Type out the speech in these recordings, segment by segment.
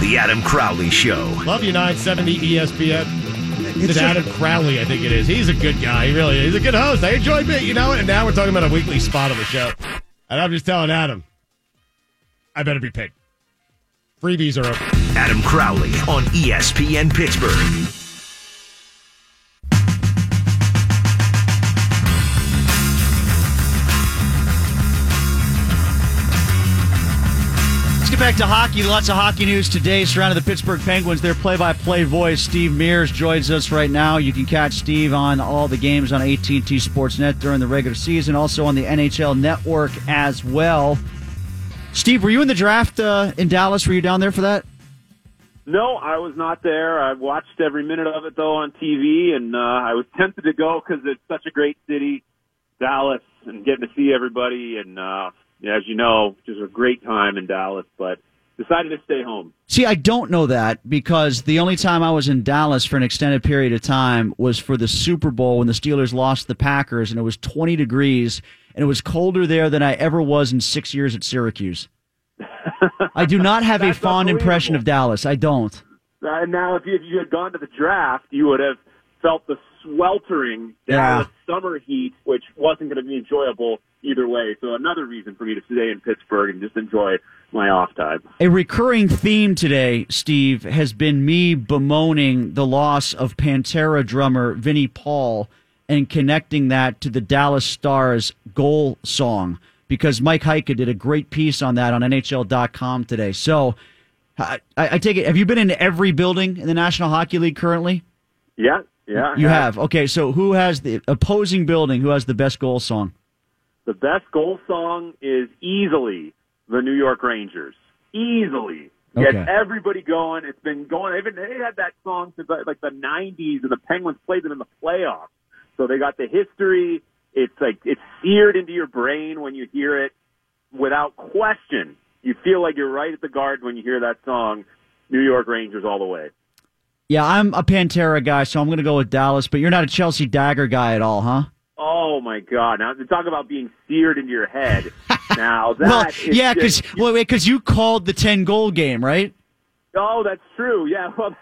The Adam Crowley Show. Love you, 970 ESPN. It's Adam Crowley, I think it is. He's a good guy. He really is. He's a good host. I enjoy me, you know, and now we're talking about a weekly spot on the show. And I'm just telling Adam, I better be paid. Freebies are open. Adam Crowley on ESPN Pittsburgh. Back to hockey. Lots of hockey news today surrounding the Pittsburgh Penguins. Their play-by-play voice, Steve Mears, joins us right now. You can catch Steve on all the games on AT&T Sportsnet during the regular season, also on the NHL Network as well. Steve, were you in the draft uh, in Dallas? Were you down there for that? No, I was not there. I watched every minute of it though on TV, and uh, I was tempted to go because it's such a great city, Dallas, and getting to see everybody. And uh, as you know, just a great time in Dallas. But decided to stay home. See, I don't know that because the only time I was in Dallas for an extended period of time was for the Super Bowl when the Steelers lost the Packers and it was 20 degrees and it was colder there than I ever was in six years at Syracuse. I do not have a fond impression of. Dallas. I don't. Uh, now, if you, if you had gone to the draft, you would have felt the sweltering Yeah. Dallas summer heat, which wasn't going to be enjoyable either way. So another reason for me to stay in Pittsburgh and just enjoy my off time. A recurring theme today, Steve, has been me bemoaning the loss of Pantera drummer Vinnie Paul and connecting that to the Dallas Stars goal song because Mike Heika did a great piece on that on NHL.com today. So I, I take it, have you been in every building in the National Hockey League currently? Yeah, yeah. You yeah. have. Okay, so who has the opposing building? Who has the best goal song? The best goal song is easily the New York Rangers. Easily. Gets everybody going. It's been going. Even they had that song since like like the '90s, and the Penguins played them in the playoffs. So they got the history. It's like it's seared into your brain when you hear it, without question. You feel like you're right at the Garden when you hear that song. New York Rangers all the way. Yeah, I'm a Pantera guy, so I'm going to go with Dallas, but you're not a Chelsea Dagger guy at all, huh? Oh my God! Now to talk about being seared into your head. now that well, yeah, because well, because you called the ten goal game, right? Oh, that's true. Yeah, well,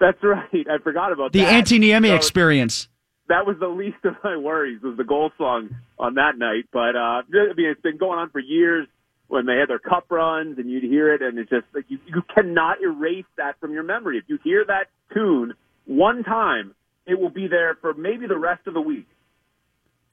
that's right. I forgot about The that. Antti Niemi So experience. That was the least of my worries was the goal song on that night. But uh, I mean, it's been going on for years. When they had their cup runs, and you'd hear it, and it's just like you, you cannot erase that from your memory. If you hear that tune one time, it will be there for maybe the rest of the week.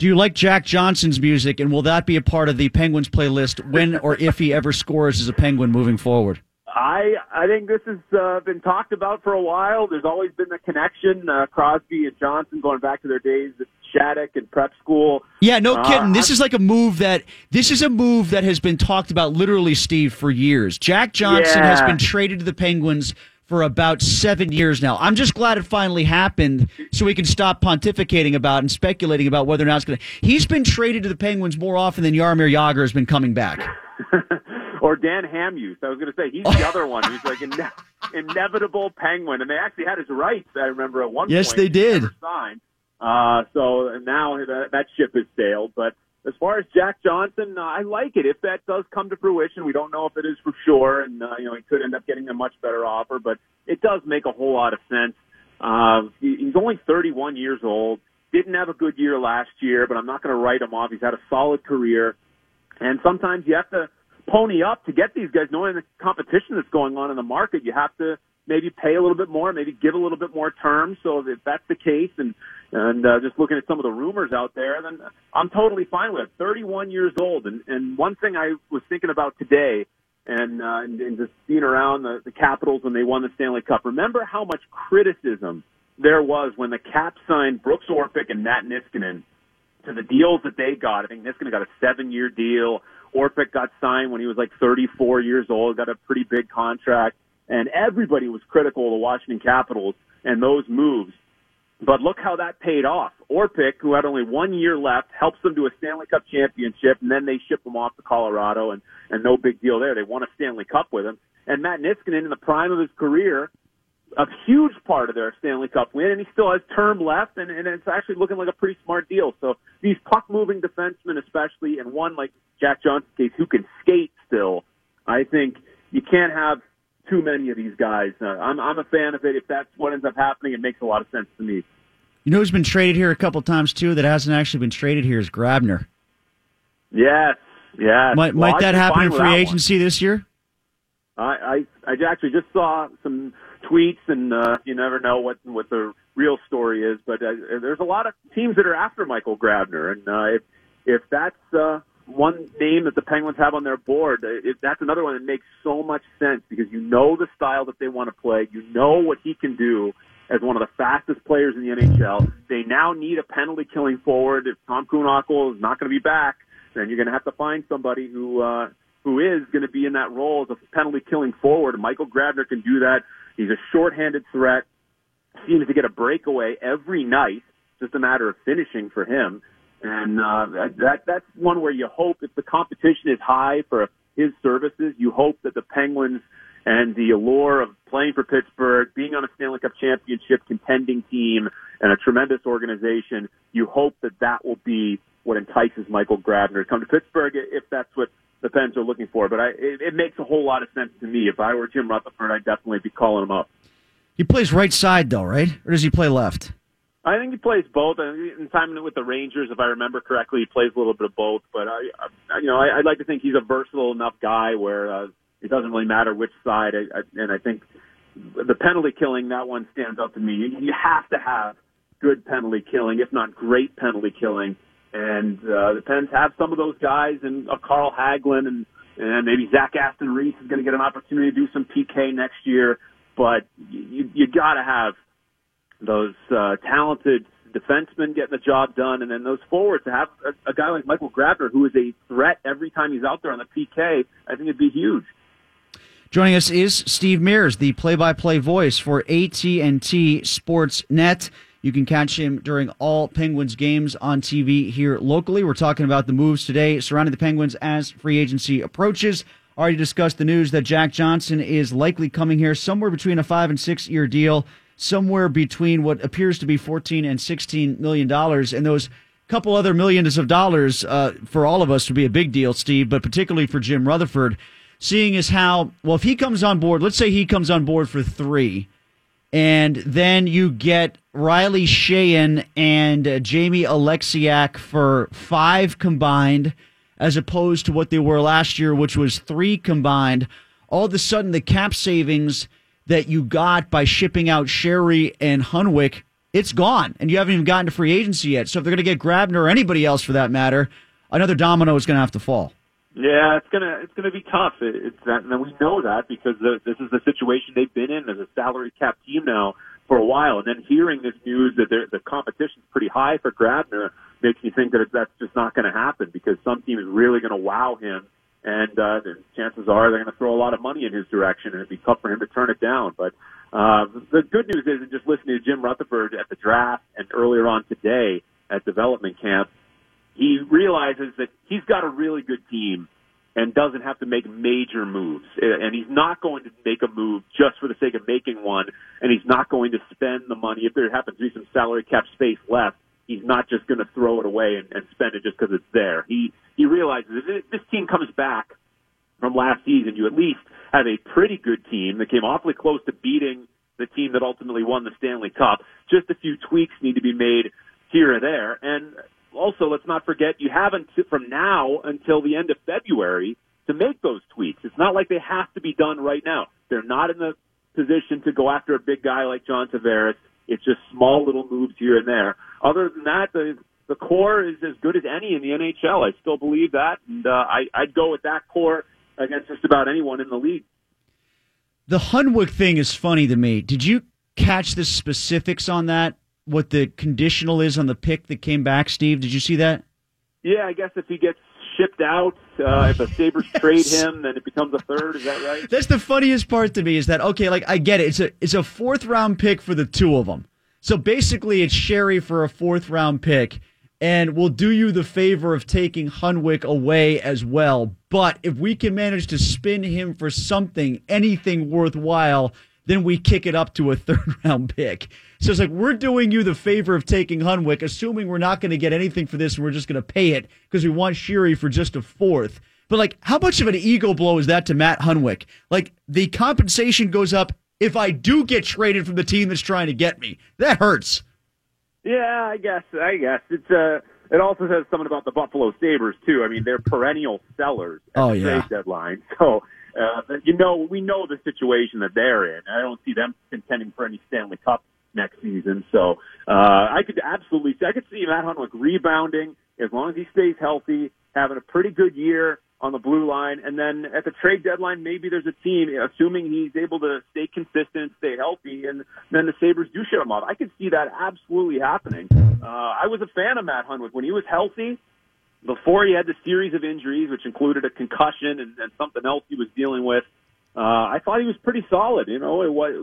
Do you like Jack Johnson's music, and will that be a part of the Penguins playlist when or if he ever scores as a Penguin moving forward? I I think this has uh, been talked about for a while. There's always been the connection, uh, Crosby and Johnson going back to their days at Shattuck and prep school. Yeah, no Uh, kidding. This is like a move that this is a move that has been talked about literally, Steve, for years. Jack Johnson has been traded to the Penguins for about seven years now. I'm just glad it finally happened, so we can stop pontificating about and speculating about whether or not it's going to. He's been traded to the Penguins more often than Jaromir Jagr has been coming back. or Dan Hamhuis. I was going to say he's the other one who's like ine- inevitable penguin, and they actually had his rights. I remember at one Yes, point. Yes, they did. Signed. Uh, so now that, that ship has sailed. But as far as Jack Johnson, uh, I like it. If that does come to fruition, we don't know if it is for sure, and uh, you know he could end up getting a much better offer. But it does make a whole lot of sense. Uh, he, he's only 31 years old. Didn't have a good year last year, but I'm not going to write him off. He's had a solid career. And sometimes you have to pony up to get these guys, knowing the competition that's going on in the market. You have to maybe pay a little bit more, maybe give a little bit more terms. So if that's the case, and and uh, just looking at some of the rumors out there, then I'm totally fine with it. 31 years old, and and one thing I was thinking about today, and uh, and, and just seeing around the, the Capitals when they won the Stanley Cup. Remember how much criticism there was when the Caps signed Brooks Orpik and Matt Niskanen to the deals that they got. I think Niskanen got a seven-year deal. Orpik got signed when he was like 34 years old, got a pretty big contract, and everybody was critical of the Washington Capitals and those moves. But look how that paid off. Orpik, who had only one year left, helps them to a Stanley Cup championship, and then they ship him off to Colorado, and, and no big deal there. They won a Stanley Cup with him. And Matt Niskanen, in the prime of his career, a huge part of their Stanley Cup win, and he still has term left, and, and it's actually looking like a pretty smart deal. So these puck moving defensemen, especially, and one like Jack Johnson's case who can skate still, I think you can't have too many of these guys. Uh, I'm I'm a fan of it. If that's what ends up happening, it makes a lot of sense to me. You know who's been traded here a couple times too that hasn't actually been traded here is Grabner. Yes, yes. Might, Well, might that happen in free that one. agency this year? I, I I actually just saw some tweets, and uh, you never know what what the real story is. But uh, there's a lot of teams that are after Michael Grabner, and uh, if if that's uh, one name that the Penguins have on their board, uh, it, that's another one that makes so much sense because you know the style that they want to play, you know what he can do as one of the fastest players in the NHL. They now need a penalty killing forward. If Tom Kuhnhackl is not going to be back, then you're going to have to find somebody who. Uh, who is going to be in that role as a penalty killing forward. Michael Grabner can do that. He's a shorthanded threat. Seems to get a breakaway every night. Just a matter of finishing for him. And uh, that that's one where you hope if the competition is high for his services, you hope that the Penguins and the allure of playing for Pittsburgh, being on a Stanley Cup championship contending team and a tremendous organization, you hope that that will be what entices Michael Grabner to come to Pittsburgh if that's what the Pens are looking for. But I, it, it makes a whole lot of sense to me. If I were Jim Rutherford, I'd definitely be calling him up. He plays right side though, right? Or does he play left? I think he plays both. In time with the Rangers, if I remember correctly, he plays a little bit of both. But I, you know, I'd like to think he's a versatile enough guy where uh, it doesn't really matter which side. And I think the penalty killing that one stands out to me. You, have to have good penalty killing, if not great penalty killing. And uh, the Pens have some of those guys, and uh, Carl Hagelin, and and maybe Zach Aston Reese is going to get an opportunity to do some PK next year. But you you got to have those uh, talented defensemen getting the job done, and then those forwards to have a, a guy like Michael Grabner who is a threat every time he's out there on the PK. I think it'd be huge. Joining us is Steve Mears, the play-by-play voice for AT&T Sportsnet. You can catch him during all Penguins games on TV here locally. We're talking about the moves today surrounding the Penguins as free agency approaches. Already discussed the news that Jack Johnson is likely coming here somewhere between a five and six year deal, somewhere between what appears to be 14 and 16 million dollars. And those couple other millions of dollars uh, for all of us would be a big deal, Steve, but particularly for Jim Rutherford, seeing as how, well, if he comes on board, let's say he comes on board for three and then you get Riley Sheahan and uh, Jamie Oleksiak for five combined, as opposed to what they were last year, which was three combined. All of a sudden, the cap savings that you got by shipping out Sheary and Hunwick, it's gone, and you haven't even gotten to free agency yet. So if they're going to get Grabner or anybody else for that matter, another domino is going to have to fall. Yeah, it's gonna it's gonna be tough. It, it's that, and we know that because the, this is the situation they've been in as a salary cap team now for a while. And then hearing this news that the competition's pretty high for Grabner makes me think that that's just not going to happen because some team is really going to wow him, and uh, the chances are they're going to throw a lot of money in his direction, and it'd be tough for him to turn it down. But uh, the good news is, just listening to Jim Rutherford at the draft and earlier on today at development camp, he realizes that he's got a really good team and doesn't have to make major moves. And he's not going to make a move just for the sake of making one, and he's not going to spend the money. If there happens to be some salary cap space left, he's not just going to throw it away and, and spend it just because it's there. He he realizes if this team comes back from last season, you at least have a pretty good team that came awfully close to beating the team that ultimately won the Stanley Cup. Just a few tweaks need to be made here or there. And also, let's not forget, you have until, from now until the end of February to make those tweaks. It's not like they have to be done right now. They're not in the position to go after a big guy like John Tavares. It's just small little moves here and there. Other than that, the the core is as good as any in the NHL. I still believe that, and uh, I, I'd go with that core against just about anyone in the league. The Hunwick thing is funny to me. Did you catch the specifics on that? What the conditional is on the pick that came back, Steve? Did you see that? Yeah, I guess if he gets shipped out, uh, if the Sabres trade him, then it becomes a third. Is that right? That's the funniest part to me is that okay, like I get it. It's a it's a fourth round pick for the two of them. So basically, it's Sheary for a fourth round pick, and we'll do you the favor of taking Hunwick away as well. But if we can manage to spin him for something, anything worthwhile, then we kick it up to a third round pick. So it's like we're doing you the favor of taking Hunwick, assuming we're not going to get anything for this, and we're just going to pay it because we want Sheary for just a fourth. But like, how much of an ego blow is that to Matt Hunwick? Like, the compensation goes up if I do get traded from the team that's trying to get me. That hurts. Yeah, I guess. I guess it's uh It also says something about the Buffalo Sabres too. I mean, they're perennial sellers at Oh, the yeah. trade deadline. So, uh, you know, we know the situation that they're in. I don't see them contending for any Stanley Cup next season. So, uh, I could absolutely, see, I could see Matt Hunwick rebounding as long as he stays healthy, having a pretty good year on the blue line. And then at the trade deadline, maybe there's a team, assuming he's able to stay consistent, stay healthy, and then the Sabres do shut him off. I could see that absolutely happening. Uh, I was a fan of Matt Hunwick when he was healthy. Before he had the series of injuries, which included a concussion and, and something else he was dealing with, uh, I thought he was pretty solid. You know, it was.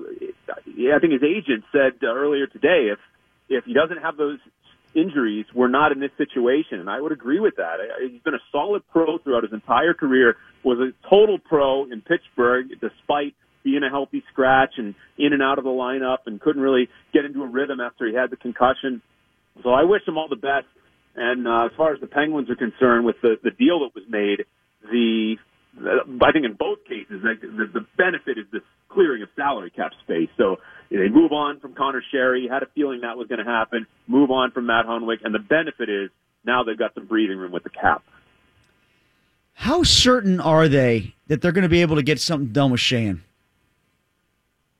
Yeah, I think his agent said uh, earlier today if if he doesn't have those injuries, we're not in this situation, and I would agree with that. He's been a solid pro throughout his entire career. Was a total pro in Pittsburgh, despite being a healthy scratch and in and out of the lineup, and couldn't really get into a rhythm after he had the concussion. So I wish him all the best. And uh, as far as the Penguins are concerned, with the the deal that was made, the I think in both cases, like, the, the benefit is this clearing of salary cap space. So they move on from Conor Sheary. Had a feeling that was going to happen. Move on from Matt Hunwick, and the benefit is now they've got some breathing room with the cap. How certain are they that they're going to be able to get something done with Sheahan?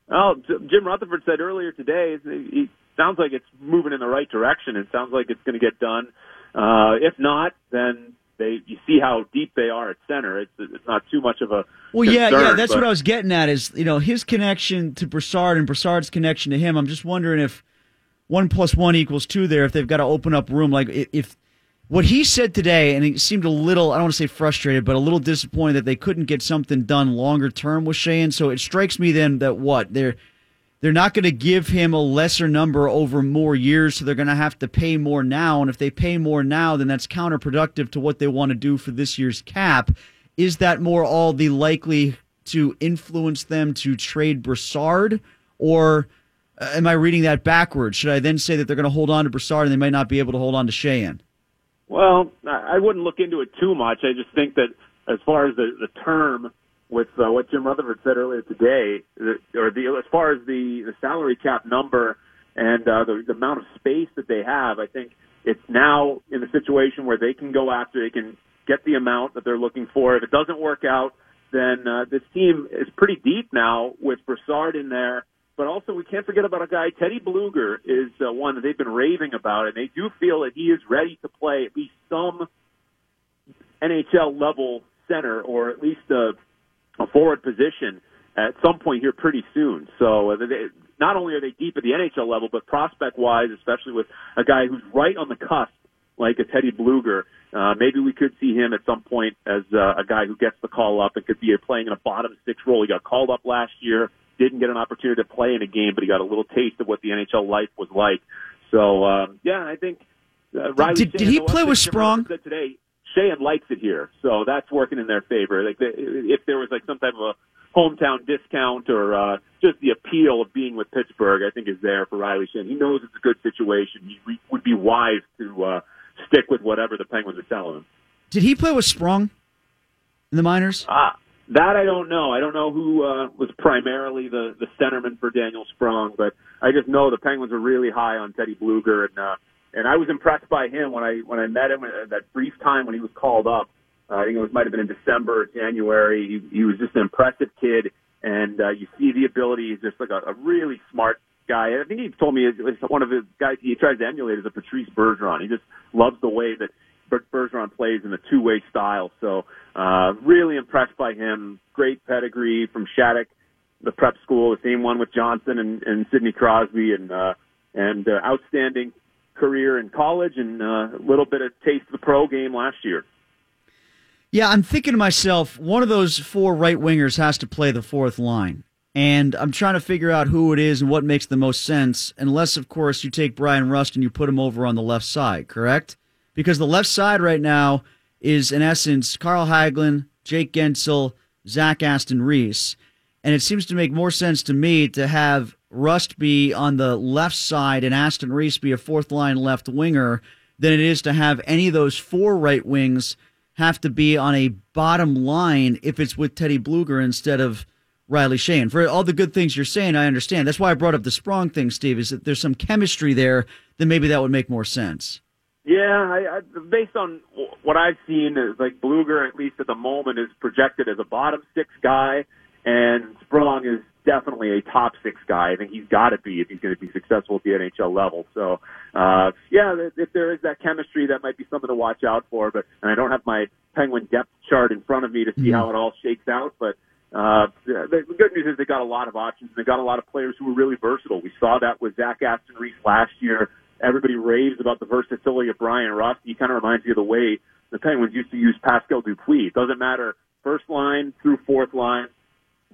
Well, Jim Rutherford said earlier today, it sounds like it's moving in the right direction. It sounds like it's going to get done. Uh, if not, then they you see how deep they are at center. It's it's not too much of a Well, yeah, concern, yeah, that's but- what I was getting at. Is you know his connection to Brassard and Brassard's connection to him. I'm just wondering if one plus one equals two there. If they've got to open up room, like if what he said today, and he seemed a little, I don't want to say frustrated, but a little disappointed that they couldn't get something done longer term with Sheahan. So it strikes me then that what they're they're not going to give him a lesser number over more years, so they're going to have to pay more now. And if they pay more now, then that's counterproductive to what they want to do for this year's cap. Is that more all the likely to influence them to trade Brassard, or uh, am I reading that backwards? Should I then say that they're going to hold on to Brassard and they might not be able to hold on to Sheahan? Well, I I wouldn't look into it too much. I just think that as far as the, the term with uh, what Jim Rutherford said earlier today, or the as far as the, the salary cap number and uh, the, the amount of space that they have, I think it's now in a situation where they can go after, they can get the amount that they're looking for. If it doesn't work out, then uh, this team is pretty deep now with Brassard in there. But also, we can't forget about a guy, Teddy Blueger, is uh, one that they've been raving about, and they do feel that he is ready to play at least some NHL level center, or at least a, a forward position at some point here pretty soon. So uh, they, not only are they deep at the NHL level, but prospect wise, especially with a guy who's right on the cusp, like a Teddy Blueger, uh, maybe we could see him at some point as uh, a guy who gets the call up and could be playing in a bottom six role. He got called up last year, didn't get an opportunity to play in a game, but he got a little taste of what the NHL life was like. So um, yeah, I think uh, Riley. Did- did he play with Sprong? Today, Sheahan likes it here, so that's working in their favor. Like the, if there was like some type of a hometown discount or uh, just the appeal of being with Pittsburgh, I think is there for Riley Sheahan. He knows it's a good situation. He would be wise to uh, stick with whatever the Penguins are telling him. Did he play with Sprong in the minors? Uh, that I don't know. I don't know who uh, was primarily the the centerman for Daniel Sprong, but I just know the Penguins are really high on Teddy Blueger, and uh, and I was impressed by him when I when I met him at that brief time when he was called up. Uh, I think it was might have been in December January. He, he was just an impressive kid, and uh, you see the ability. He's just like a, a really smart guy. I think he told me it's one of his guys he tries to emulate is a Patrice Bergeron. He just loves the way that Bergeron plays in a two-way style. So uh, really impressed by him. Great pedigree from Shattuck, the prep school, the same one with Johnson and, and Sidney Crosby, and uh, and uh, outstanding career in college and uh, a little bit of taste of the pro game last year. Yeah, I'm thinking to myself, one of those four right wingers has to play the fourth line. And I'm trying to figure out who it is and what makes the most sense, unless, of course, you take Bryan Rust and you put him over on the left side, correct? Because the left side right now is, in essence, Carl Hagelin, Jake Guentzel, Zach Aston Reese. And it seems to make more sense to me to have Rust be on the left side and Aston Reese be a fourth line left winger than it is to have any of those four right wings have to be on a bottom line if it's with Teddy Blueger instead of Riley Sheahan. For all the good things you're saying, I understand. That's why I brought up the Sprong thing, Steve, is that there's some chemistry there, then maybe that would make more sense. Yeah, I, I, based on what I've seen, is like Blueger, at least at the moment, is projected as a bottom six guy, and Sprong is definitely a top six guy. I think he's got to be if he's going to be successful at the NHL level. So, uh, yeah, if there is that chemistry, that might be something to watch out for. But and I don't have my Penguin depth chart in front of me to see mm-hmm. how it all shakes out, but. Uh, the good news is they got a lot of options. They got a lot of players who are really versatile. We saw that with Zach Aston Reese last year. Everybody raves about the versatility of Bryan Rust. He kind of reminds me of the way the Penguins used to use Pascal Dupuis. It doesn't matter first line through fourth line.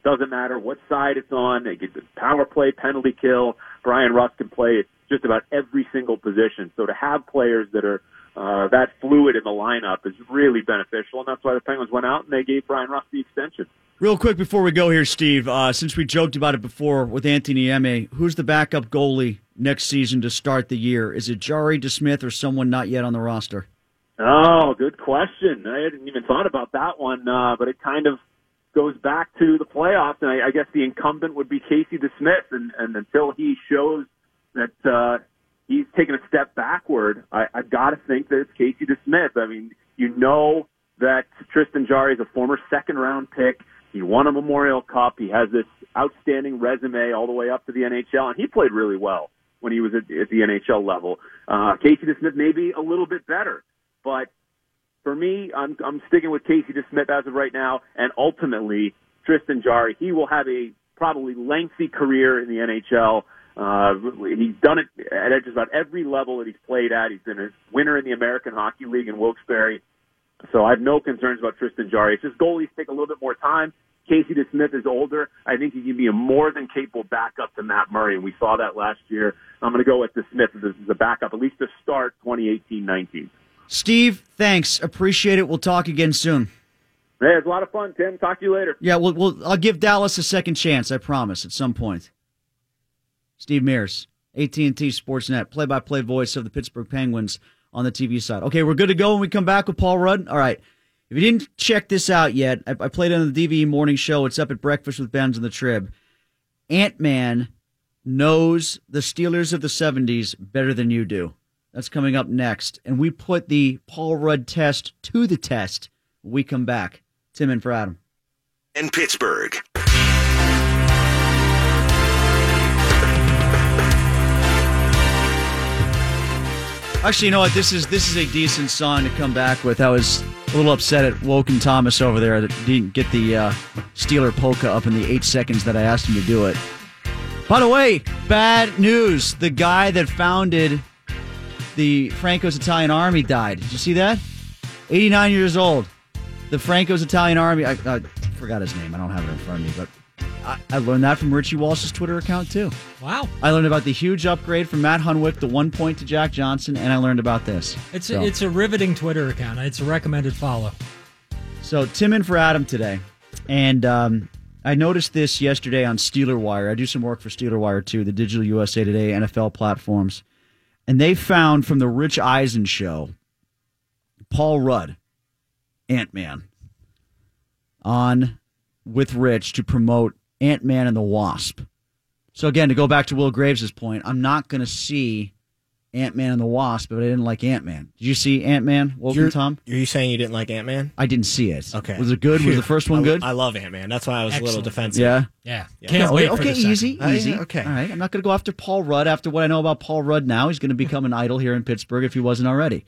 Doesn't matter what side it's on. They get the power play, penalty kill. Bryan Rust can play just about every single position. So to have players that are uh, that fluid in the lineup is really beneficial, and that's why the Penguins went out and they gave Bryan Rust the extension. Real quick before we go here, Steve, uh, since we joked about it before with Anthony Niemi, who's the backup goalie next season to start the year? Is it Jarry DeSmith or someone not yet on the roster? Oh, good question. I hadn't even thought about that one, uh, but it kind of goes back to the playoffs, and I, I guess the incumbent would be Casey DeSmith, and, and until he shows that uh, he's taken a step backward, I, I've got to think that it's Casey DeSmith. I mean, you know that Tristan Jarry is a former second round pick. He won a Memorial Cup. He has this outstanding resume all the way up to the NHL, and he played really well when he was at, at the NHL level. Uh, Casey DeSmith maybe a little bit better, but for me, I'm I'm sticking with Casey DeSmith as of right now, and ultimately Tristan Jarry. He will have a probably lengthy career in the NHL. Uh, he's done it at just about every level that he's played at. He's been a winner in the American Hockey League in Wilkes-Barre. So I have no concerns about Tristan Jarry. It's just goalies take a little bit more time. Casey DeSmith is older. I think he can be a more than capable backup to Matt Murray, and we saw that last year. I'm going to go with DeSmith as a backup, at least to start 2018-19. Steve, thanks. Appreciate it. We'll talk again soon. Hey, it's a lot of fun, Tim. Talk to you later. Yeah, well, we'll I'll give Dallas a second chance. I promise. At some point. Steve Mears, AT&T Sportsnet, play-by-play voice of the Pittsburgh Penguins on the TV side. Okay, we're good to go when we come back with Paul Rudd. All right. If you didn't check this out yet, I, I played it on the DVE morning show. It's up at Breakfast with Benz and the Trib. Ant Man knows the Steelers of the 70s better than you do. That's coming up next. And we put the Paul Rudd test to the test we come back. Tim and for Adam. In Pittsburgh. Actually, you know what? This is this is a decent song to come back with. I was a little upset at Woken Thomas over there that didn't get the uh, Steeler polka up in the eight seconds that I asked him to do it. By the way, bad news. The guy that founded the Franco's Italian Army died. Did you see that? 89 years old. The Franco's Italian Army. I, I forgot his name. I don't have it in front of me, but I, I, learned that from Richie Walsh's Twitter account too. Wow. I learned about the huge upgrade from Matt Hunwick, the one point to Jack Johnson, and I learned about this. It's so. a, it's a riveting Twitter account. It's a recommended follow. So Tim in for Adam today, and um, I noticed this yesterday on Steeler Wire. I do some work for Steeler Wire too, the digital USA Today NFL platforms and they found from the Rich Eisen show Paul Rudd, Ant Man, on with Rich to promote Ant Man and the Wasp. So again, to go back to Will Graves' point, I'm not going to see Ant Man and the Wasp, but I didn't like Ant Man. Did you see Ant Man? Welcome, Tom. Are you saying you didn't like Ant Man? I didn't see it. Okay. Was it good? Was the first one I, good? I love Ant Man. That's why I was Excellent. a little defensive. Yeah. Yeah. Yeah. Can't okay, wait. okay, easy. easy, easy. Uh, yeah, okay. All right. I'm not going to go after Paul Rudd after what I know about Paul Rudd now. He's going to become an idol here in Pittsburgh if he wasn't already.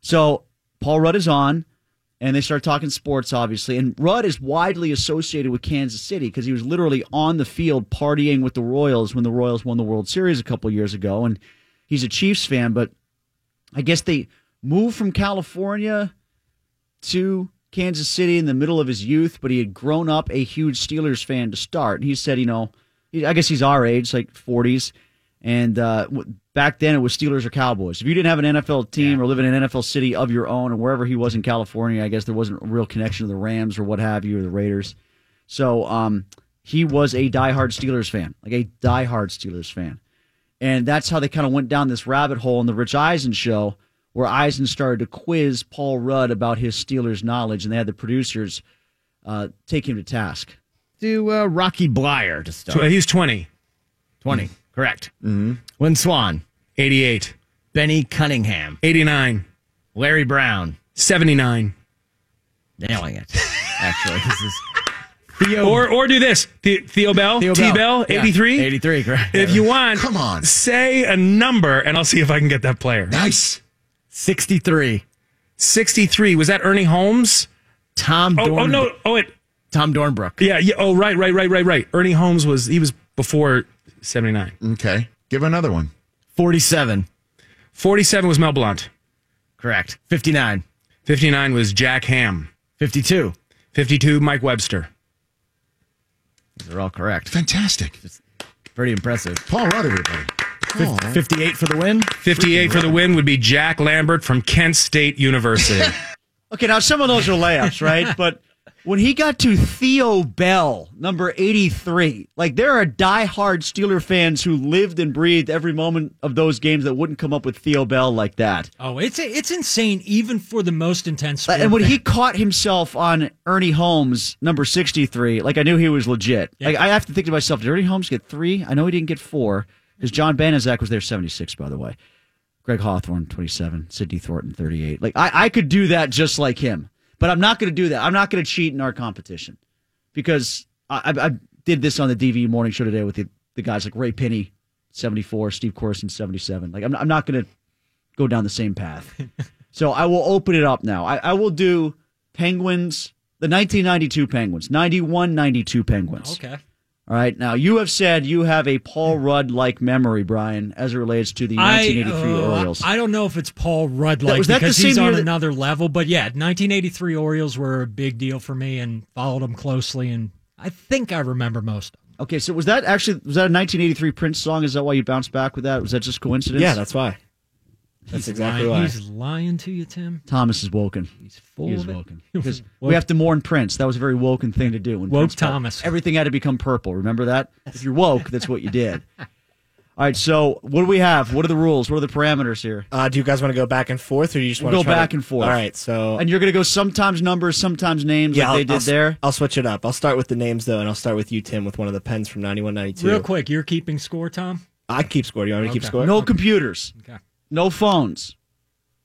So Paul Rudd is on, and they start talking sports, obviously. And Rudd is widely associated with Kansas City because he was literally on the field partying with the Royals when the Royals won the World Series a couple years ago. And he's a Chiefs fan, but I guess they moved from California to Kansas City in the middle of his youth, but he had grown up a huge Steelers fan to start. And he said, you know, I guess he's our age, like 40s. And uh, back then it was Steelers or Cowboys. If you didn't have an NFL team Yeah. or live in an NFL city of your own, or wherever he was in California, I guess there wasn't a real connection to the Rams or what have you, or the Raiders. So um, he was a diehard Steelers fan, like a diehard Steelers fan. And that's how they kind of went down this rabbit hole in the Rich Eisen show, where Eisen started to quiz Paul Rudd about his Steelers knowledge, and they had the producers uh, take him to task. Do uh, Rocky Bleier to start. He's 20. 20. Correct. Mm-hmm. Lynn Swann. 88. Bennie Cunningham. 89. Larry Brown. 79. Nailing it. Actually, this is Theo. Or or do this. The, Theo Bell. Theo T Bell. Yeah, 83. 83, correct. If you want, Come on. say a number and I'll see if I can get that player. Nice. 63. 63. Was that Ernie Holmes? Tom Oh, oh Dorn- oh no. Oh, wait. Tom Dornbrook. Yeah, yeah. Oh, right, right, right, right, right. Ernie Holmes was, he was before 79. Okay. Give another one. 47. 47 was Mel Blount. Correct. 59. 59 was Jack Ham. 52. 52, Mike Webster. These are all correct. Fantastic. Pretty impressive. Paul Rudd, everybody. Paul. 58 for the win. 58 for the win would be Jack Lambert from Kent State University. Okay, now some of those are layups, right? but when he got to Theo Bell, number 83, like there are diehard Steeler fans who lived and breathed every moment of those games that wouldn't come up with Theo Bell like that. Oh, it's it's insane even for the most intense. And when he caught himself on Ernie Holmes, number 63, like I knew he was legit. Like I have to think to myself, did Ernie Holmes get three? I know he didn't get four because John Banaszak was there 76, by the way. Greg Hawthorne, 27. Sidney Thornton, 38. Like I, I could do that just like him, but I'm not going to do that. I'm not going to cheat in our competition because I, I, I did this on the DV morning show today with the, the guys like Ray Pinney, 74, Steve Courson, 77. Like I'm, I'm not going to go down the same path. so I will open it up now. I, I will do Penguins, the 1992 Penguins, 91 92 Penguins. okay. All right. Now, you have said you have a Paul Rudd like memory, Brian, as it relates to the I, 1983 uh, Orioles. I don't know if it's Paul Rudd like was that the because same he's on that- another level, but yeah, 1983 Orioles were a big deal for me and followed them closely, and I think I remember most. of 'em. okay. So was that actually, was that a 1983 Prince song? Is that why you bounced back with that? Was that just coincidence? Yeah, that's why. That's He's exactly lying, why. He's lying to you, Tim. Thomas is woken. He's full He is of it. woken. Because Woke- we have to mourn Prince. That was a very woken thing to do. When Woke Prince passed. Thomas. Everything had to become purple. Remember that? If you're woke, that's what you did. All right. So what do we have? What are the rules? What are the parameters here? Uh, do you guys want to go back and forth, or do you just We'll want to go back and forth. All right, so And you're going to go sometimes numbers, sometimes names, yeah, like they I'll, did I'll, there. I'll switch it up. I'll start with the names though, and I'll start with you, Tim, with one of the pens from 9192. Real quick, you're keeping score, Tom. I keep score. Do you want me to keep Okay. score? No computers. Okay. No phones.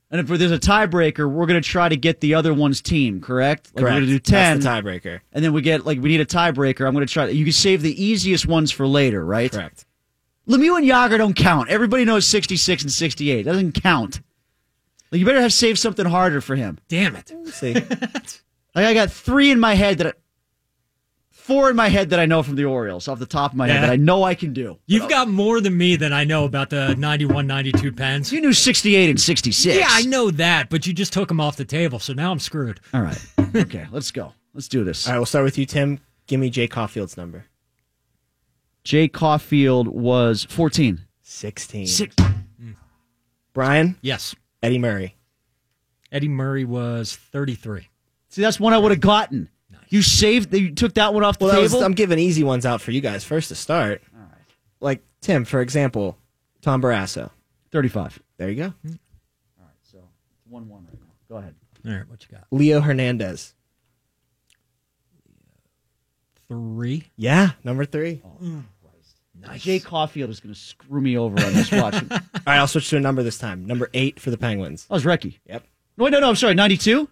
And if there's a tiebreaker, we're going to try to get the other one's team, correct? Like Correct. we're going to do 10. That's the tiebreaker. and then we get, like, we need a tiebreaker. I'm going to try. You can save the easiest ones for later, right? Correct. Lemieux and Yager don't count. Everybody knows 66 and 68. It doesn't count. Like, you better have saved something harder for him. Damn it. See, Like, I got three in my head that, I, four in my head that I know from the Orioles off the top of my head that I know I can do. You've got more than me than I know about the 91 92 pens. You knew 68 and 66. Yeah, I know that, but you just took them off the table, so now I'm screwed. All right. Okay, let's go. Let's do this. all right, we'll start with you, Tim. Give me Jay Caufield's number. Jay Caufield was 14. 16. Six. Mm. Brian, Yes. Eddie Murray. Eddie Murray was 33. See, that's one I would have gotten. You saved. You took that one off the Well, that was, table. I'm giving easy ones out for you guys first to start. All right. Like Tim, for example, Tom Barrasso. 35. There you go. All right. So one one right now. Go ahead. All right, what you got? Leo Hernandez. Three. Yeah, number three. Oh, nice. Jay Caufield is going to screw me over on this watch. that All right, I'll switch to a number this time. Number eight for the Penguins. Oh, I was Recchi. Yep. No, wait, no, no. I'm sorry. 92.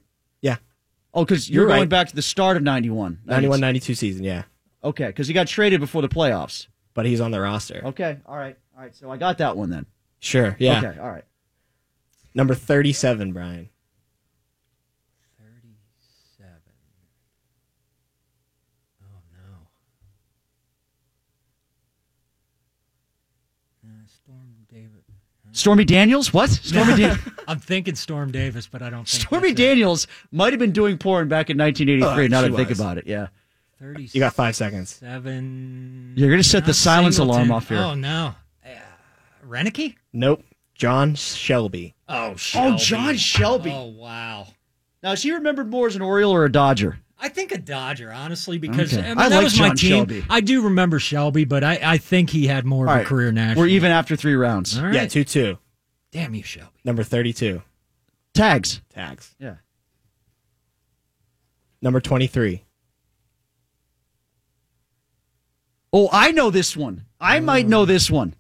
Oh, because you're, You're going right. back to the start of 91. 91 92 season, yeah. Okay, because he got traded before the playoffs. But he's on the roster. Okay. All right. All right. So I got that one then. Sure, yeah. Okay. All right. Number 37, Brian. 37. Oh, no. Uh, Storm Davis. Stormy Daniels? What? Stormy Daniels? I'm thinking Storm Davis, but I don't think Stormy that's it. Daniels might have been doing porn back in 1983. Oh, now that I think was. about it, yeah. 37. You got five seconds. Seven. You're gonna set the Not silence alarm off here. Oh, no. Uh, Renicky? Nope. John Shelby. Oh, Shelby. Oh, John Shelby. Oh, wow. Now, is he remembered more as an Oriole or a Dodger? I think a Dodger, honestly, because Okay. I, mean, I that like was my team. Shelby. I do remember Shelby, but I, I think he had more of All a right. career national. We're even after three rounds. All right. Yeah, 2 2. Damn you, Shelby. Number 32. Tags. Tags. Yeah. Number 23. Oh, I know this one. I oh. might know this one.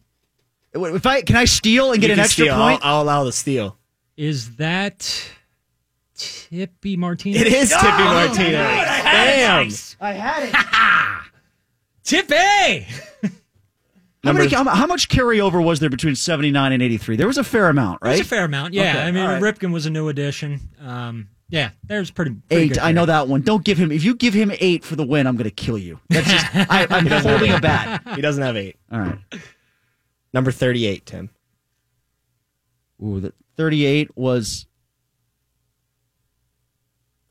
If I can I steal and get an extra steal. point? I'll, I'll allow the steal. Is that Tippy Martinez? It is Tippy Martinez. Damn. I had it. Tippy! How, many, how, how much carryover was there between 79 and 83? There was a fair amount, right? There's a fair amount. Yeah, Okay, I mean, all right. Ripken was a new addition. Um, yeah, there's pretty, pretty Eight. good I know that one. Don't give him. If you give him eight for the win, I'm going to kill you. That's just. I, I'm holding a bat. He doesn't have eight. All right. Number 38, Tim. Ooh, the 38 was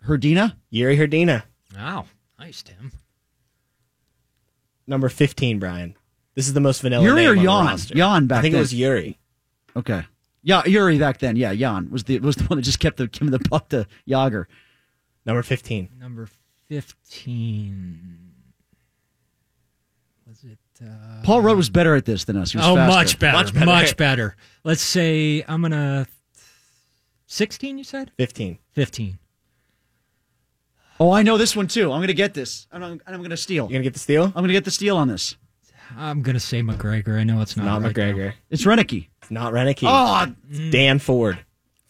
Hrdina. Yuri Hrdina. Wow, nice, Tim. Number 15, Brian. This is the most vanilla Yuri name or on the Jan? roster. Jan back I think then. it was Yuri. Okay. Yeah, Yuri back then. Yeah, Jan was the was the one that just kept the giving the puck to Yager. Number 15. Number 15. Was it? Uh, Paul Rudd was better at this than us. He was oh, faster. much better, Much much better. better. Let's say I'm going to. 16, you said? 15. 15. Oh, I know this one too. I'm going to get this. I'm, I'm going to steal. You're going to get the steal? I'm going to get the steal on this. I'm going to say McGregor. I know it's not, Not right McGregor. It's Renicky. It's not Renicky. Oh, It's Dan Ford. now.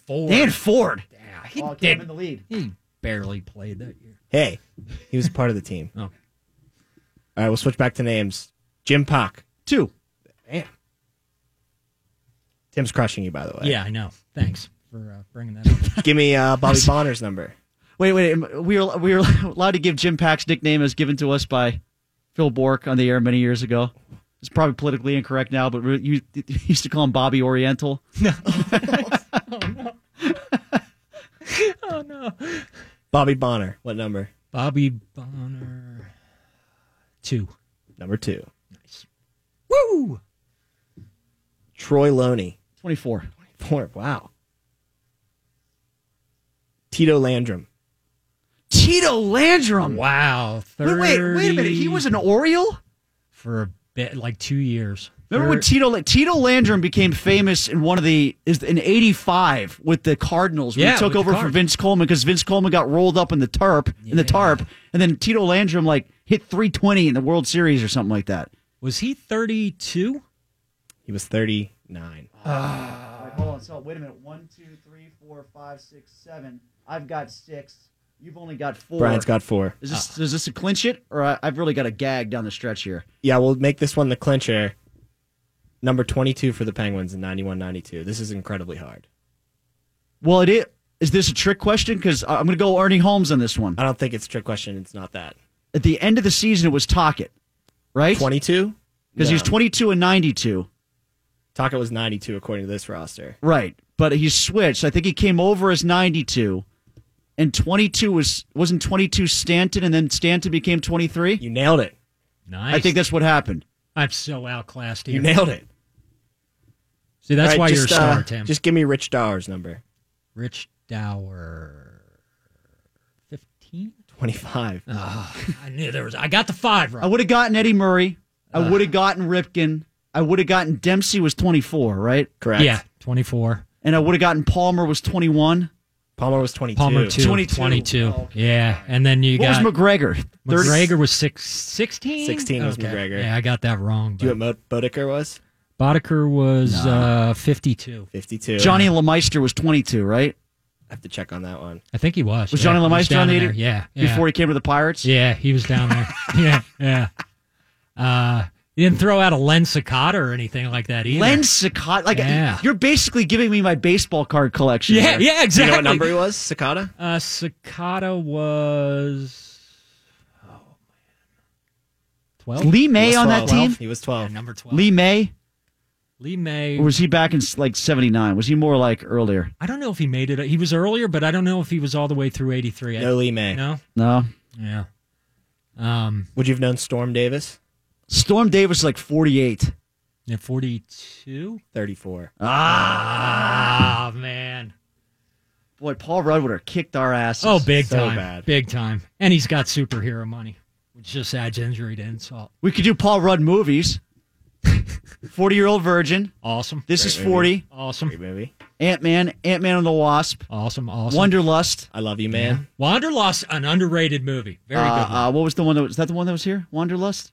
Ford. Dan Ford. Yeah, he Oh, did. in the lead. He barely played that year. Hey, he was part of the team. Oh. All right, we'll switch back to names. Jim Paek. Two. Damn. Tim's crushing you, by the way. Yeah, I know. Thanks for uh, bringing that up. Give me uh, Bobby Bonner's number. Wait, wait. Um, we were we were allowed to give Jim Paek's nickname as given to us by Phil Bourque on the air many years ago. It's probably politically incorrect now, but you, you used to call him Bobby Oriental. No. oh, no. Oh no. Bobby Bonner. What number? Bobby Bonner. Two. Number two. Nice. Woo! Troy Loney. Twenty four. Four. Wow. Tito Landrum. Tito Landrum. Wow. Wait, 30 wait, wait a minute. He was an Oriole. For a bit, like two years. Remember when Tito Tito Landrum became famous in one of the is in '85 with the Cardinals when Yeah, he took over for Vince Coleman because Vince Coleman got rolled up in the tarp in the tarp, and then Tito Landrum like hit 320 in the World Series or something like that. Was he 32? He was 39. Ah. hold on. So wait a minute. One, two, three, four, five, six, seven. I've got six. You've only got four. Brian's got four. Is this is this a clinch it or I, I've really got a gag down the stretch here? Yeah, we'll make this one the clincher. Number 22 for the Penguins in 91 92. This is incredibly hard. Well, it is. Is this a trick question? Because I'm going to go Ernie Holmes on this one. I don't think it's a trick question. It's not that. At the end of the season, it was Tocchet, right? 22? Because he was 22 and 92. Tocchet was 92 according to this roster. Right, but he switched. I think he came over as 92, and 22 was wasn't 22 Stanton, and then Stanton became 23. You nailed it. Nice. I think that's what happened. I'm so outclassed here. You nailed it. See, that's All right, why just, you're a star, uh, Tim. Just give me Rich Dauer's number. Rich Dauer. 15? 25. I knew there was. I got the five I would have gotten Eddie Murray. I would have gotten Ripken. I would have gotten Dempsey was 24, right? Correct. Yeah, 24. And I would have gotten Palmer was 21. Palmer was 22. Palmer, two. 22. 22. Oh. Yeah, and then you What got. was McGregor? 30 McGregor was six, 16? 16 was Okay. McGregor. Yeah, I got that wrong. Do you But know what Mo- Boddicker was? Boddicker was uh, 52. 52. Johnny Lemeister was 22, right? I have to check on that one. I think he was. Was yeah. Johnny He Lemeister down on the there. Yeah, yeah. Before he came to the Pirates? Yeah, he was down there. yeah, yeah. Uh, he didn't throw out a Len Sakata or anything like that either. Len Sakata. Like, Yeah. you're basically giving me my baseball card collection. Yeah, here. yeah, Do you exactly. know what number he was? Cicada? Uh, Sakata was. Oh, man. 12? Lee May was on that 12. team? He was Yeah, 12. number 12. Lee May? Lee May. Or was he back in like 79? Was he more like earlier? I don't know if he made it. He was earlier, but I don't know if he was all the way through 83. I- No Lee May. No? No. Yeah. Um, Would you have known Storm Davis? Storm Davis is like 48. yeah, 42? 34. Ah, man. Boy, Paul Rudd would have kicked our asses. Oh, big so time. bad. Big time. And he's got superhero money, which just adds injury to insult. We could do Paul Rudd movies. 40 year old virgin. Awesome. This is Great movie. 40. Awesome. Great movie. Ant Man, Ant Man and the Wasp, Awesome, awesome. Wanderlust. I love you, man. Wanderlust, an underrated movie. Very Uh, good. one. uh, what was the one that was, is that the one that was here? Wanderlust?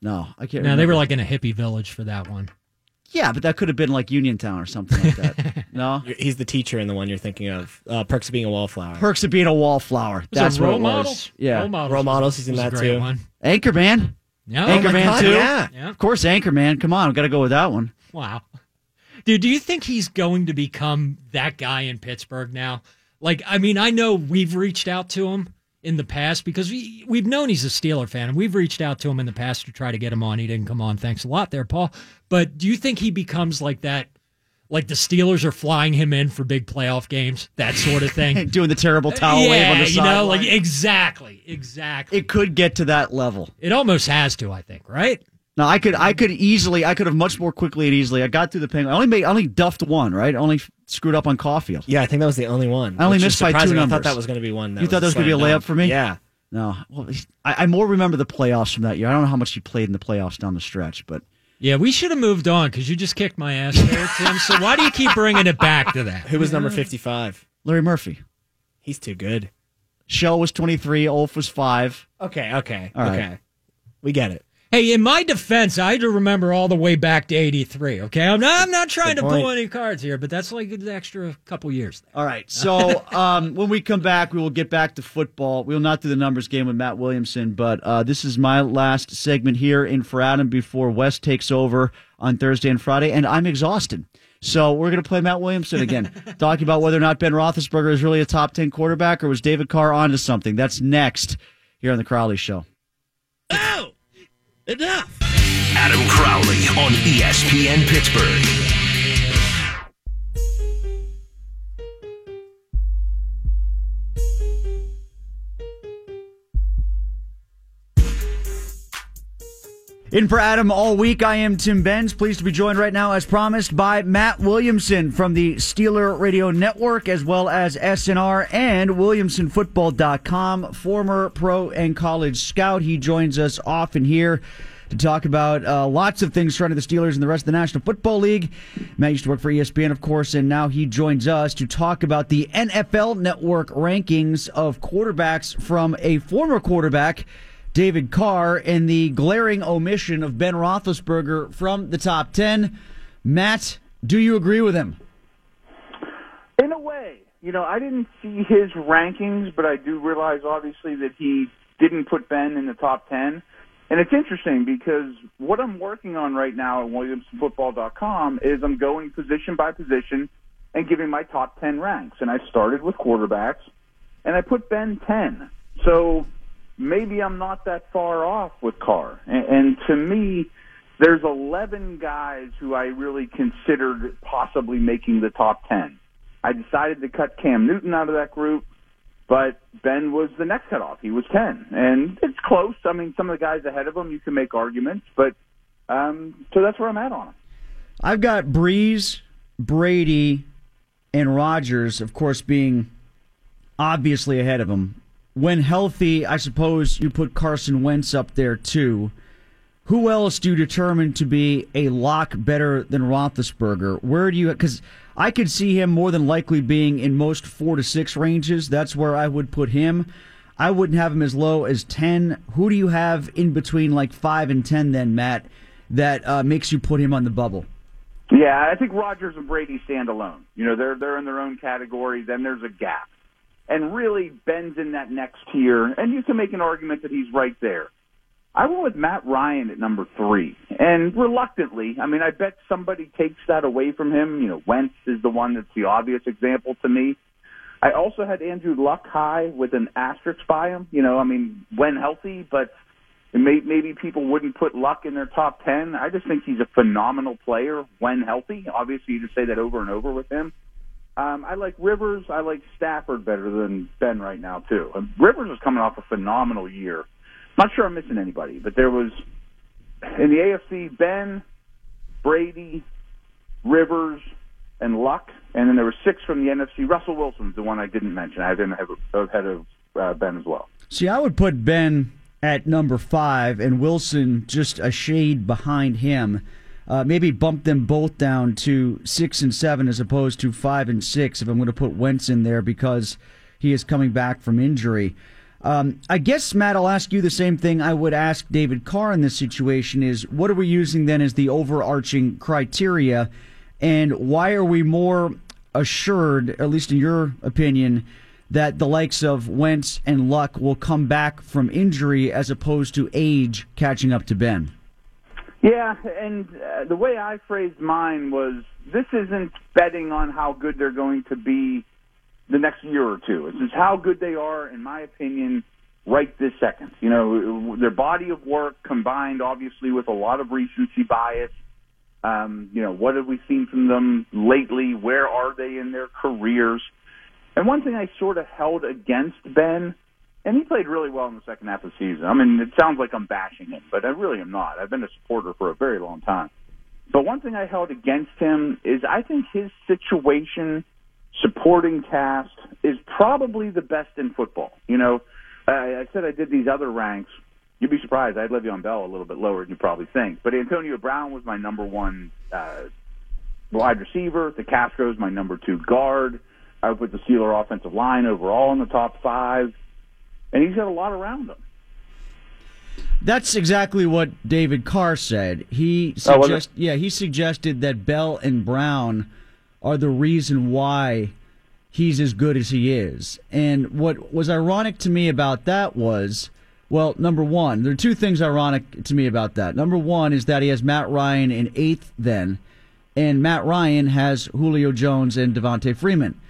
No, I can't. no, remember. they were like in a hippie village for that one. yeah, but that could have been like Uniontown or something like that. no, He's the teacher in the one you're thinking of. Uh, Perks of being a wallflower. Perks of being a wallflower. Was That's it what role it was. models. Yeah, role models. Role Models, he's in that too. One. Anchorman. Yeah. Anchorman God, too. yeah. Yeah. Of course, Anchorman. Come on, we got to go with that one. Wow. Dude, do you think he's going to become that guy in Pittsburgh now? Like, I mean, I know we've reached out to him in the past because we, we've known he's a Steeler fan, and we've reached out to him in the past to try to get him on. He didn't come on. Thanks a lot there, Paul. But do you think he becomes like that? Like the Steelers are flying him in for big playoff games, that sort of thing. Doing the terrible towel yeah, wave on the you know, like exactly, exactly. It could get to that level. It almost has to, I think, right? No, I could, I could easily, I could have much more quickly and easily. I got through the penguin. I only made, I only duffed one, right? I only f- screwed up on Caufield. Yeah, I think that was the only one. I only missed by two surprising. I thought that was going to be one. That You thought that was going gonna be a layup for me? Yeah. No, well, I, I more remember the playoffs from that year. I don't know how much he played in the playoffs down the stretch, but Yeah, we should have moved on because you just kicked my ass there, Tim. So why do you keep bringing it back to that? Who was number 55? Larry Murphy. He's too good. Shell was 23, Ulf was 5. Okay, okay, All right. okay. We get it. Hey, in my defense, I had to remember all the way back to '83. Okay, I'm not, I'm not trying Good to pull any cards here, but that's like an extra couple years. All right. So um, when we come back, we will get back to football. We will not do the numbers game with Matt Williamson, but uh, this is my last segment here in for Adam before West takes over on Thursday and Friday, and I'm exhausted. So we're going to play Matt Williamson again, talking about whether or not Ben Roethlisberger is really a top 10 quarterback or was David Carr onto something. That's next here on The Crowley Show. Adam Crowley on ESPN Pittsburgh. In for Adam all week, I am Tim Benz. Pleased to be joined right now, as promised, by Matt Williamson from the Steeler Radio Network, as well as SNR and WilliamsonFootball.com, former pro and college scout. He joins us often here to talk about uh, lots of things surrounding the Steelers and the rest of the National Football League. Matt used to work for ESPN, of course, and now he joins us to talk about the NFL Network rankings of quarterbacks from a former quarterback. David Carr and the glaring omission of Ben Roethlisberger from the top 10. Matt, do you agree with him? In a way, you know, I didn't see his rankings, but I do realize obviously that he didn't put Ben in the top 10. And it's interesting because what I'm working on right now at WilliamsonFootball.com is I'm going position by position and giving my top 10 ranks. And I started with quarterbacks, and I put Ben 10. So maybe I'm not that far off with Carr. And, and to me, there's 11 guys who I really considered possibly making the top 10. I decided to cut Cam Newton out of that group, but Ben was the next cutoff. He was 10. And it's close. I mean, some of the guys ahead of him, you can make arguments, but um, so that's where I'm at on it. I've got Brees, Brady, and Rodgers, of course, being obviously ahead of him. When healthy, I suppose you put Carson Wentz up there too. Who else do you determine to be a lock better than Roethlisberger? Where do you? Because I could see him more than likely being in most four to six ranges. That's where I would put him. I wouldn't have him as low as ten. Who do you have in between like five and ten? Then Matt, that uh, makes you put him on the bubble. Yeah, I think Rodgers and Brady stand alone. You know, they're they're in their own category. Then there's a gap, and really Ben's in that next tier, and you can make an argument that he's right there. I went with Matt Ryan at number three, and reluctantly, I mean, I bet somebody takes that away from him. You know, Wentz is the one that's the obvious example to me. I also had Andrew Luck high with an asterisk by him. You know, I mean, when healthy, but may, maybe people wouldn't put Luck in their top 10. I just think he's a phenomenal player when healthy. Obviously, you just say that over and over with him. Um, I like Rivers. I like Stafford better than Ben right now, too. And Rivers is coming off a phenomenal year. Not sure I'm missing anybody, but there was in the AFC Ben, Brady, Rivers, and Luck, and then there were six from the NFC. Russell Wilson's the one I didn't mention. I had him ahead of uh, Ben as well. See, I would put Ben at number five and Wilson just a shade behind him. Uh, maybe bump them both down to six and seven as opposed to five and six if I'm going to put Wentz in there because he is coming back from injury. Um, I guess, Matt, I'll ask you the same thing I would ask David Carr in this situation is what are we using then as the overarching criteria and why are we more assured, at least in your opinion, that the likes of Wentz and Luck will come back from injury as opposed to age catching up to Ben? Yeah, and uh, the way I phrased mine was this isn't betting on how good they're going to be the next year or two. It's just how good they are, in my opinion, right this second. You know, their body of work combined, obviously, with a lot of recency bias. Um, you know, what have we seen from them lately? Where are they in their careers? And one thing I sort of held against Ben and he played really well in the second half of the season. I mean, it sounds like I'm bashing him, but I really am not. I've been a supporter for a very long time. But one thing I held against him is I think his situation, supporting cast, is probably the best in football. You know, I, I said I did these other ranks. You'd be surprised. I had Le'Veon Bell a little bit lower than you probably think. But Antonio Brown was my number one uh, wide receiver. DeCastro's my number two guard. I would put the Steeler offensive line overall in the top five and he's got a lot around him. That's exactly what David Carr said. He Oh, yeah, he suggested that Bell and Brown are the reason why he's as good as he is. And what was ironic to me about that was, well, number one, there are two things ironic to me about that. Number one is that he has Matt Ryan in eighth then, and Matt Ryan has Julio Jones and Devonta Freeman.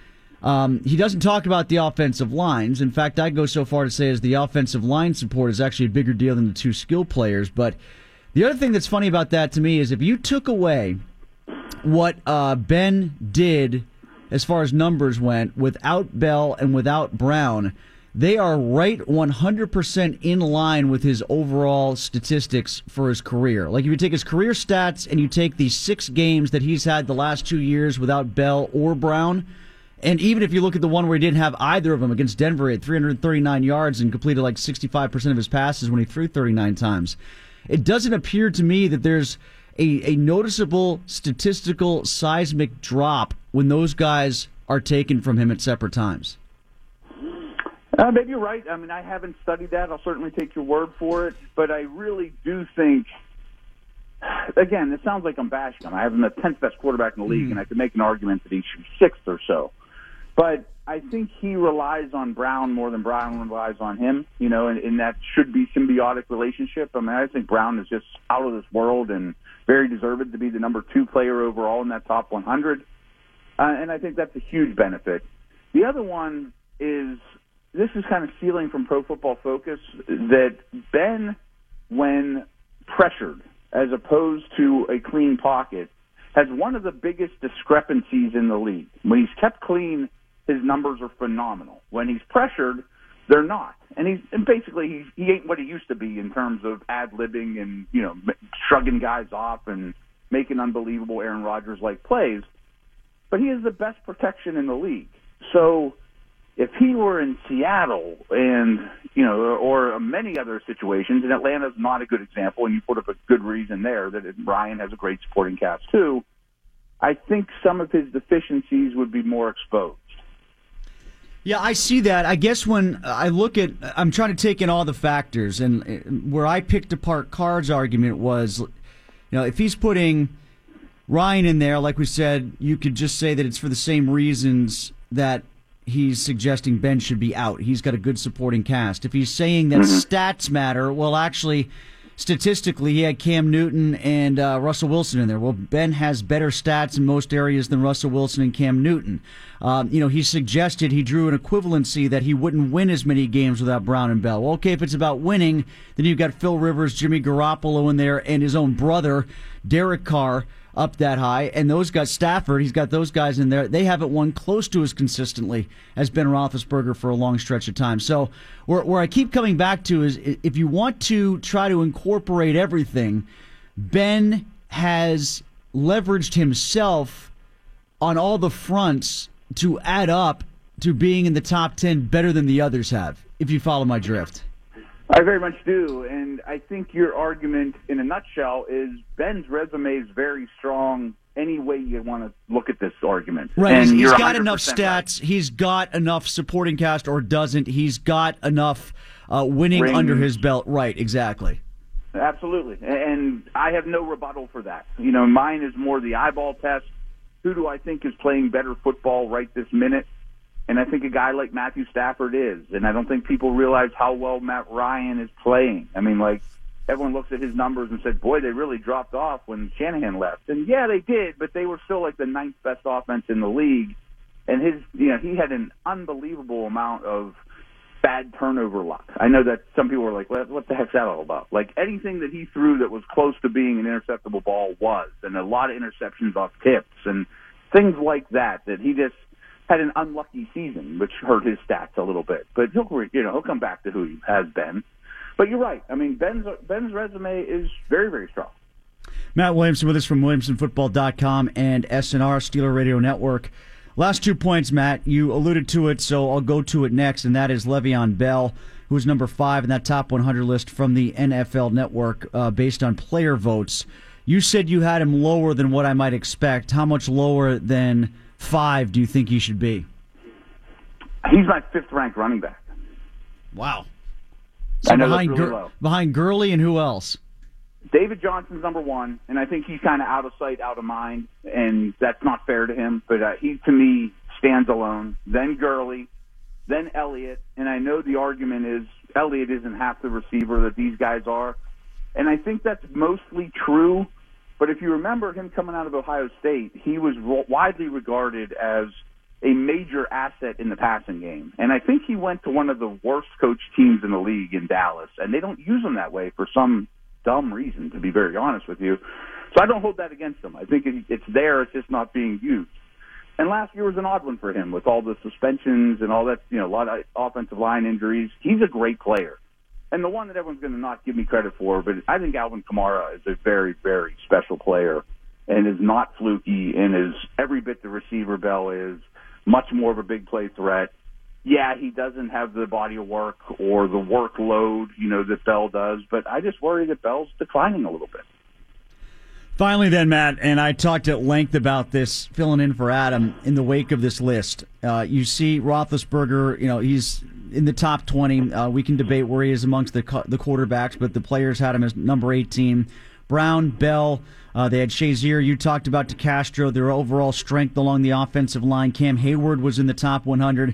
Um, he doesn't talk about the offensive lines. In fact, I'd go so far to say as the offensive line support is actually a bigger deal than the two skill players. But the other thing that's funny about that to me is if you took away what uh, Ben did as far as numbers went without Bell and without Brown, they are right 100% in line with his overall statistics for his career. Like if you take his career stats and you take the six games that he's had the last two years without Bell or Brown, and even if you look at the one where he didn't have either of them against Denver at 339 yards and completed like 65% of his passes when he threw 39 times, it doesn't appear to me that there's a, a noticeable statistical seismic drop when those guys are taken from him at separate times. Uh, maybe you're right. I mean, I haven't studied that. I'll certainly take your word for it. But I really do think, again, it sounds like I'm bashing him. I have him the 10th best quarterback in the league, and I could make an argument that he should be sixth or so. But I think he relies on Brown more than Brown relies on him, you know, and, and that should be symbiotic relationship. I mean, I think Brown is just out of this world and very deserved to be the number two player overall in that top 100. Uh, and I think that's a huge benefit. The other one is this is kind of stealing from Pro Football Focus that Ben, when pressured as opposed to a clean pocket, has one of the biggest discrepancies in the league. When he's kept clean, his numbers are phenomenal. When he's pressured, they're not. And he's and basically he's, he ain't what he used to be in terms of ad libbing and you know shrugging guys off and making unbelievable Aaron Rodgers like plays. But he is the best protection in the league. So if he were in Seattle and you know or many other situations, and Atlanta's not a good example, and you put up a good reason there that Ryan has a great supporting cast too. I think some of his deficiencies would be more exposed. Yeah, I see that. I guess when I look at, I'm trying to take in all the factors, and uh, where I picked apart Carr's argument was, you know, if he's putting Ryan in there, like we said, you could just say that it's for the same reasons that he's suggesting Ben should be out. He's got a good supporting cast. If he's saying that stats matter, well, actually, statistically, he had Cam Newton and uh, Russell Wilson in there. Well, Ben has better stats in most areas than Russell Wilson and Cam Newton. Um, you know, he suggested he drew an equivalency that he wouldn't win as many games without Brown and Bell. Well, okay, if it's about winning, then you've got Phil Rivers, Jimmy Garoppolo in there, and his own brother, Derek Carr up that high, and those guys, Stafford, he's got those guys in there. They haven't won close to as consistently as Ben Roethlisberger for a long stretch of time. So, where, where I keep coming back to is if you want to try to incorporate everything, Ben has leveraged himself on all the fronts to add up to being in the top 10 better than the others have, if you follow my drift. I very much do, and I think your argument, in a nutshell, is Ben's resume is very strong. Any way you want to look at this argument, Right. And he's- he's got 100% enough right. stats. He's got enough supporting cast or doesn't. He's got enough uh, winning Rings. under his belt. Right. Exactly. Absolutely, and I have no rebuttal for that. You know, mine is more the eyeball test. Who do I think is playing better football right this minute? And I think a guy like Matthew Stafford is, and I don't think people realize how well Matt Ryan is playing. I mean, like everyone looks at his numbers and said, "Boy, they really dropped off when Shanahan left." And yeah, they did, but they were still like the ninth best offense in the league. And his, you know, he had an unbelievable amount of bad turnover luck. I know that some people were like, what, what the heck's that all about? Like anything that he threw that was close to being an interceptable ball was, and a lot of interceptions off tips and things like that, that he just had an unlucky season, which hurt his stats a little bit. But he'll, you know, he'll come back to who he has been. But you're right. I mean, Ben's, Ben's resume is very, very strong. Matt Williamson with us from WilliamsonFootball.com and SNR Steeler Radio Network. Last two points, Matt. You alluded to it, so I'll go to it next, and that is Le'Veon Bell, who is number five in that top 100 list from the NFL Network uh, based on player votes. You said you had him lower than what I might expect. How much lower than five do you think he should be? He's my fifth ranked running back. Wow. That's behind, really Gur- behind Gurley and who else? David Johnson's number one, and I think he's kind of out of sight, out of mind, and that's not fair to him. But uh, he, to me, stands alone. Then Gurley, then Elliott, and I know the argument is Elliott isn't half the receiver that these guys are, and I think that's mostly true. But if you remember him coming out of Ohio State, he was widely regarded as a major asset in the passing game. And I think he went to one of the worst coached teams in the league in Dallas, and they don't use him that way for some dumb reason, to be very honest with you. So I don't hold that against him. I think it's there, it's just not being used. And last year was an odd one for him with all the suspensions and all that, you know, a lot of offensive line injuries. He's a great player. And the one that everyone's going to not give me credit for, but I think Alvin Kamara is a very, very special player and is not fluky and is every bit the receiver Bell is, much more of a big play threat. Yeah, he doesn't have the body of work or the workload, you know, that Bell does, but I just worry that Bell's declining a little bit. Finally, then, Matt, and I talked at length about this, filling in for Adam in the wake of this list. Uh, you see Roethlisberger, you know, he's in the top 20. Uh, we can debate where he is amongst the, the quarterbacks, but the players had him as number 18. Brown, Bell, uh, they had Shazier. You talked about DeCastro, their overall strength along the offensive line. Cam Hayward was in the top 100.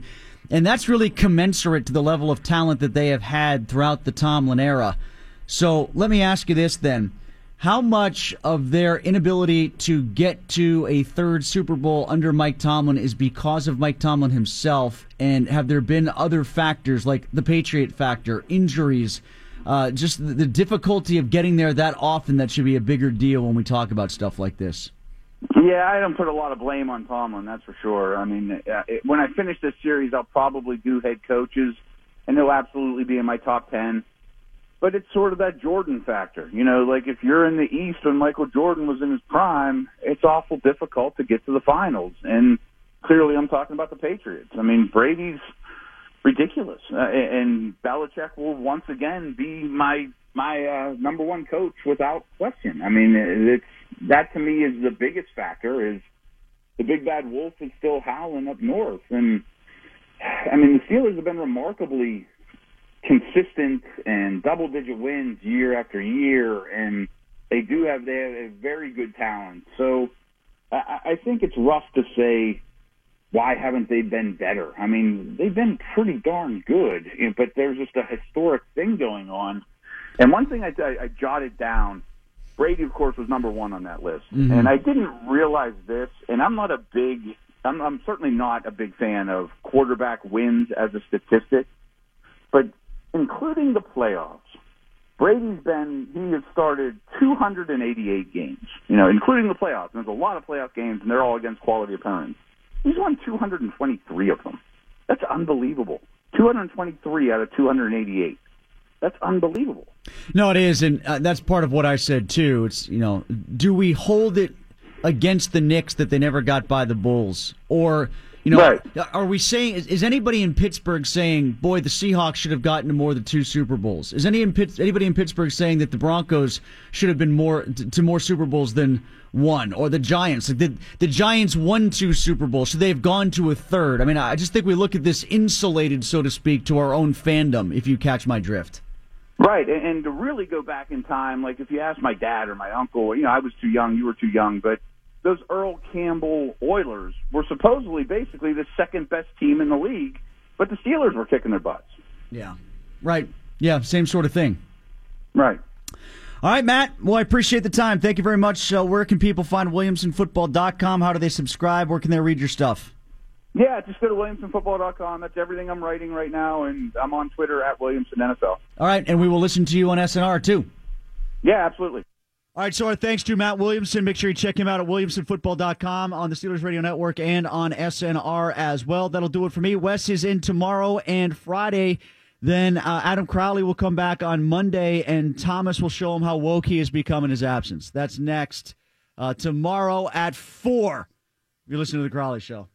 And that's really commensurate to the level of talent that they have had throughout the Tomlin era. So let me ask you this then. How much of their inability to get to a third Super Bowl under Mike Tomlin is because of Mike Tomlin himself? And have there been other factors like the Patriot factor, injuries, uh, just the, difficulty of getting there that often that should be a bigger deal when we talk about stuff like this? Yeah, I don't put a lot of blame on Tomlin, that's for sure. I mean, uh, it, when I finish this series, I'll probably do head coaches, and he'll absolutely be in my top 10. But it's sort of that Jordan factor. You know, like if you're in the East when Michael Jordan was in his prime, it's awful difficult to get to the finals. And clearly, I'm talking about the Patriots. I mean, Brady's ridiculous, uh, and Belichick will once again be my my uh, number one coach without question. I mean, it's that to me is the biggest factor. Is the big bad wolf is still howling up north, and I mean the Steelers have been remarkably consistent and double digit wins year after year, and they do have they have a very good talent. So I, I think it's rough to say why haven't they been better? I mean, they've been pretty darn good, but there's just a historic thing going on. And one thing I, I, I jotted down, Brady, of course, was number one on that list, Mhm. and I didn't realize this. And I'm not a big, I'm, I'm certainly not a big fan of quarterback wins as a statistic, but including the playoffs, Brady's been he has started 288 games, you know, including the playoffs. And there's a lot of playoff games, and they're all against quality opponents. He's won 223 of them. That's unbelievable. 223 out of 288. That's unbelievable. No, it is, and uh, that's part of what I said too. It's you know, do we hold it against the Knicks that they never got by the Bulls, or You know, Right. Uh, are we saying is, is anybody in Pittsburgh saying, "Boy, the Seahawks should have gotten to more than two Super Bowls"? Is any in Pitt, anybody in Pittsburgh saying that the Broncos should have been more to, to more Super Bowls than one, or the Giants? Like the the Giants won two Super Bowls, should they have gone to a third? I mean, I just think we look at this insulated, so to speak, to our own fandom. If you catch my drift. Right, and, and to really go back in time, like if you ask my dad or my uncle, you know, I was too young, you were too young, but those Earl Campbell Oilers were supposedly basically the second best team in the league, but the Steelers were kicking their butts. Yeah. Right. Yeah. Same sort of thing. Right. All right, Matt. Well, I appreciate the time. Thank you very much. Uh, where can people find WilliamsonFootball.com? How do they subscribe? Where can they read your stuff? Yeah, just go to WilliamsonFootball.com. That's everything I'm writing right now, and I'm on Twitter at Williamson NFL. All right, and we will listen to you on SNR too. Yeah, absolutely. All right, so our thanks to Matt Williamson. Make sure you check him out at WilliamsonFootball.com on the Steelers Radio Network and on SNR as well. That'll do it for me. Wes is in tomorrow and Friday. Then uh, Adam Crowley will come back on Monday, and Thomas will show him how woke he has become in his absence. That's next uh, tomorrow at 4. You're listening to The Crowley Show.